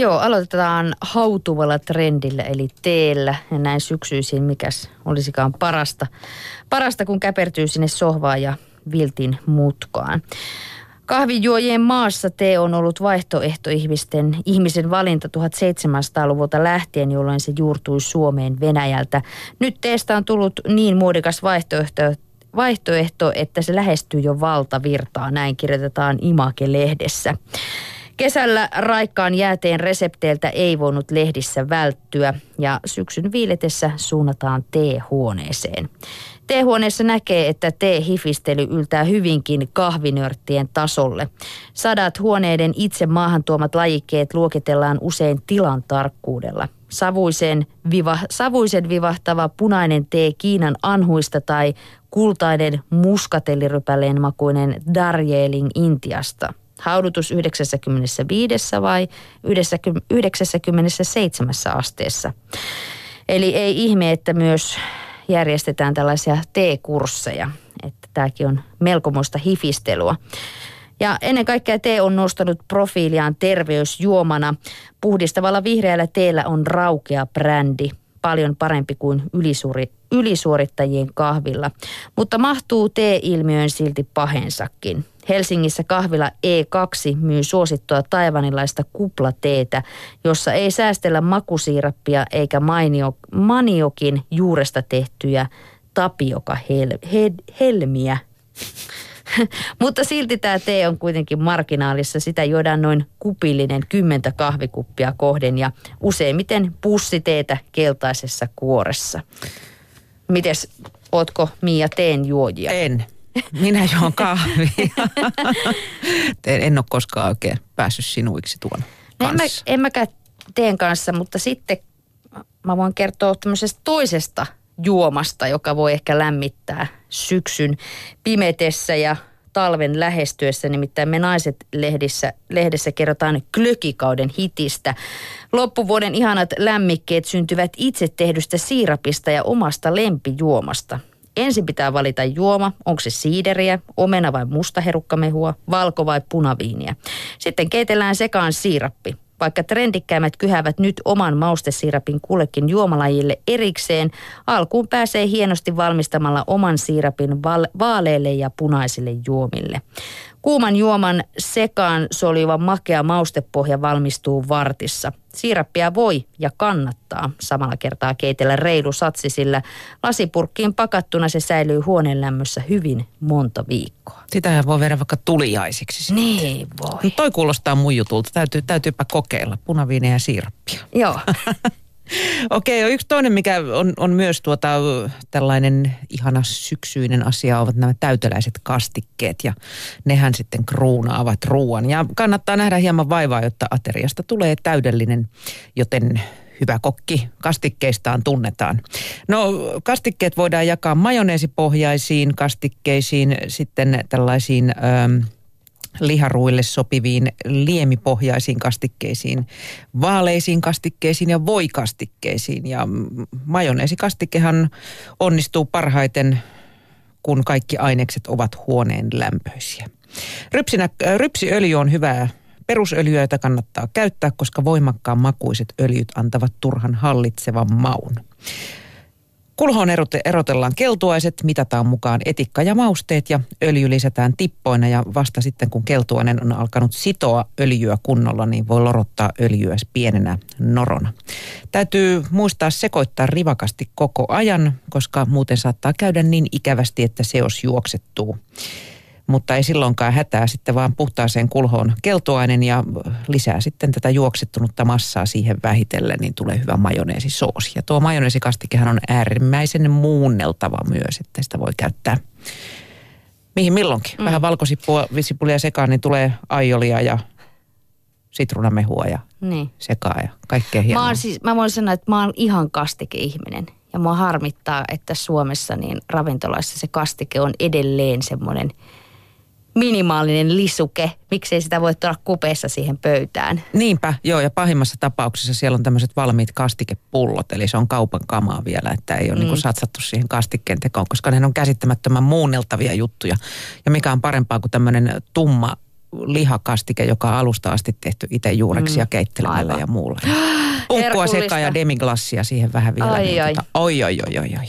Joo, aloitetaan hautuvalla trendillä eli teellä ja näin syksyisin, mikäs olisikaan parasta. Parasta, kun käpertyy sinne sohvaan ja viltin mutkaan. Kahvijuojien maassa tee on ollut vaihtoehto ihmisten, ihmisen valinta 1700-luvulta lähtien, jolloin se juurtui Suomeen Venäjältä. Nyt teestä on tullut niin muodikas vaihtoehto, vaihtoehto, että se lähestyy jo valtavirtaa, näin kirjoitetaan Imake-lehdessä. Kesällä raikkaan jääteen resepteiltä ei voinut lehdissä välttyä ja syksyn viiletessä suunnataan teehuoneeseen. Teehuoneessa näkee, että teehifistely yltää hyvinkin kahvinörttien tasolle. Sadat huoneiden itse maahan tuomat lajikkeet luokitellaan usein tilan tarkkuudella. Savuisen, viva, savuisen vivahtava punainen tee Kiinan anhuista tai kultainen muskatellirypäleen makuinen Darjeeling Intiasta. Haudutus 95 vai 97 asteessa. Eli ei ihme, että myös järjestetään tällaisia T-kursseja. Että tämäkin on melkomoista hifistelua. Ja ennen kaikkea te on nostanut profiiliaan terveysjuomana. Puhdistavalla vihreällä teellä on raukea brändi, paljon parempi kuin ylisuuri, ylisuorittajien kahvilla. Mutta mahtuu T-ilmiöön silti pahensakin. Helsingissä kahvila E2 myy suosittua taivanilaista kuplateetä, jossa ei säästellä makusiirappia eikä mainio, maniokin juuresta tehtyjä tapioka hel, he, helmiä. Mutta silti tämä tee on kuitenkin marginaalissa. Sitä juodaan noin kupillinen kymmentä kahvikuppia kohden ja useimmiten pussiteetä keltaisessa kuoressa. Mites, ootko Mia teen juojia? En. Minä juon kahvia. en ole koskaan oikein päässyt sinuiksi tuon no, en, mä, en mäkään teen kanssa, mutta sitten mä voin kertoa tämmöisestä toisesta juomasta, joka voi ehkä lämmittää syksyn pimetessä ja talven lähestyessä. Nimittäin me naiset lehdissä, lehdessä kerrotaan klökikauden hitistä. Loppuvuoden ihanat lämmikkeet syntyvät itse tehdystä siirapista ja omasta lempijuomasta. Ensin pitää valita juoma, onko se siideriä, omena vai mustaherukkamehua, valko vai punaviiniä. Sitten keitellään sekaan siirappi. Vaikka trendikkäimmät kyhävät nyt oman maustesiirapin kullekin juomalajille erikseen, alkuun pääsee hienosti valmistamalla oman siirapin vaaleille ja punaisille juomille. Kuuman juoman sekaan soliva makea maustepohja valmistuu vartissa. Siirappia voi ja kannattaa samalla kertaa keitellä reilu satsi, sillä lasipurkkiin pakattuna se säilyy huoneen lämmössä hyvin monta viikkoa. Sitä voi viedä vaikka tuliaisiksi. Sitten. Niin voi. No toi kuulostaa muijutulta. Täytyy, täytyypä kokeilla. Punaviiniä ja siirappia. Joo. Okei, okay, yksi toinen, mikä on, on myös tuota, tällainen ihana syksyinen asia, ovat nämä täyteläiset kastikkeet ja nehän sitten kruunaavat ruoan. Ja kannattaa nähdä hieman vaivaa, jotta ateriasta tulee täydellinen, joten hyvä kokki kastikkeistaan tunnetaan. No kastikkeet voidaan jakaa majoneesipohjaisiin kastikkeisiin, sitten tällaisiin... Ähm, liharuille sopiviin liemipohjaisiin kastikkeisiin, vaaleisiin kastikkeisiin ja voikastikkeisiin. Ja majoneesikastikehan onnistuu parhaiten, kun kaikki ainekset ovat huoneen lämpöisiä. Rypsinä, rypsiöljy on hyvää perusöljyä, jota kannattaa käyttää, koska voimakkaan makuiset öljyt antavat turhan hallitsevan maun. Kulhoon erotellaan keltuaiset, mitataan mukaan etikka ja mausteet ja öljy lisätään tippoina ja vasta sitten kun keltuainen on alkanut sitoa öljyä kunnolla, niin voi lorottaa öljyä pienenä norona. Täytyy muistaa sekoittaa rivakasti koko ajan, koska muuten saattaa käydä niin ikävästi, että seos juoksettuu mutta ei silloinkaan hätää sitten vaan puhtaaseen kulhoon keltuainen ja lisää sitten tätä juoksettunutta massaa siihen vähitellen, niin tulee hyvä majoneesisoosi. Ja tuo majoneesikastikehan on äärimmäisen muunneltava myös, että sitä voi käyttää mihin milloinkin. Mm. Vähän valkosipulia sekaan, niin tulee aiolia ja sitruunamehua ja niin. sekaa ja kaikkea hienoa. Mä, siis, mä voin sanoa, että mä oon ihan kastike-ihminen. Ja mua harmittaa, että Suomessa niin ravintolaissa se kastike on edelleen semmoinen – minimaalinen lisuke. Miksei sitä voi tuoda kupeessa siihen pöytään? Niinpä, joo. Ja pahimmassa tapauksessa siellä on tämmöiset valmiit kastikepullot. Eli se on kaupan kamaa vielä, että ei ole mm. niin satsattu siihen kastikkeen tekoon, koska ne on käsittämättömän muunneltavia juttuja. Ja mikä on parempaa kuin tämmöinen tumma lihakastike, joka on alusta asti tehty itse juureksi mm, ja keittelemällä aivan. ja muulla. Punkkua sekaan ja demiglassia siihen vähän vielä. Ai, niin ai. Tota, oi, oi, oi, oi, oi.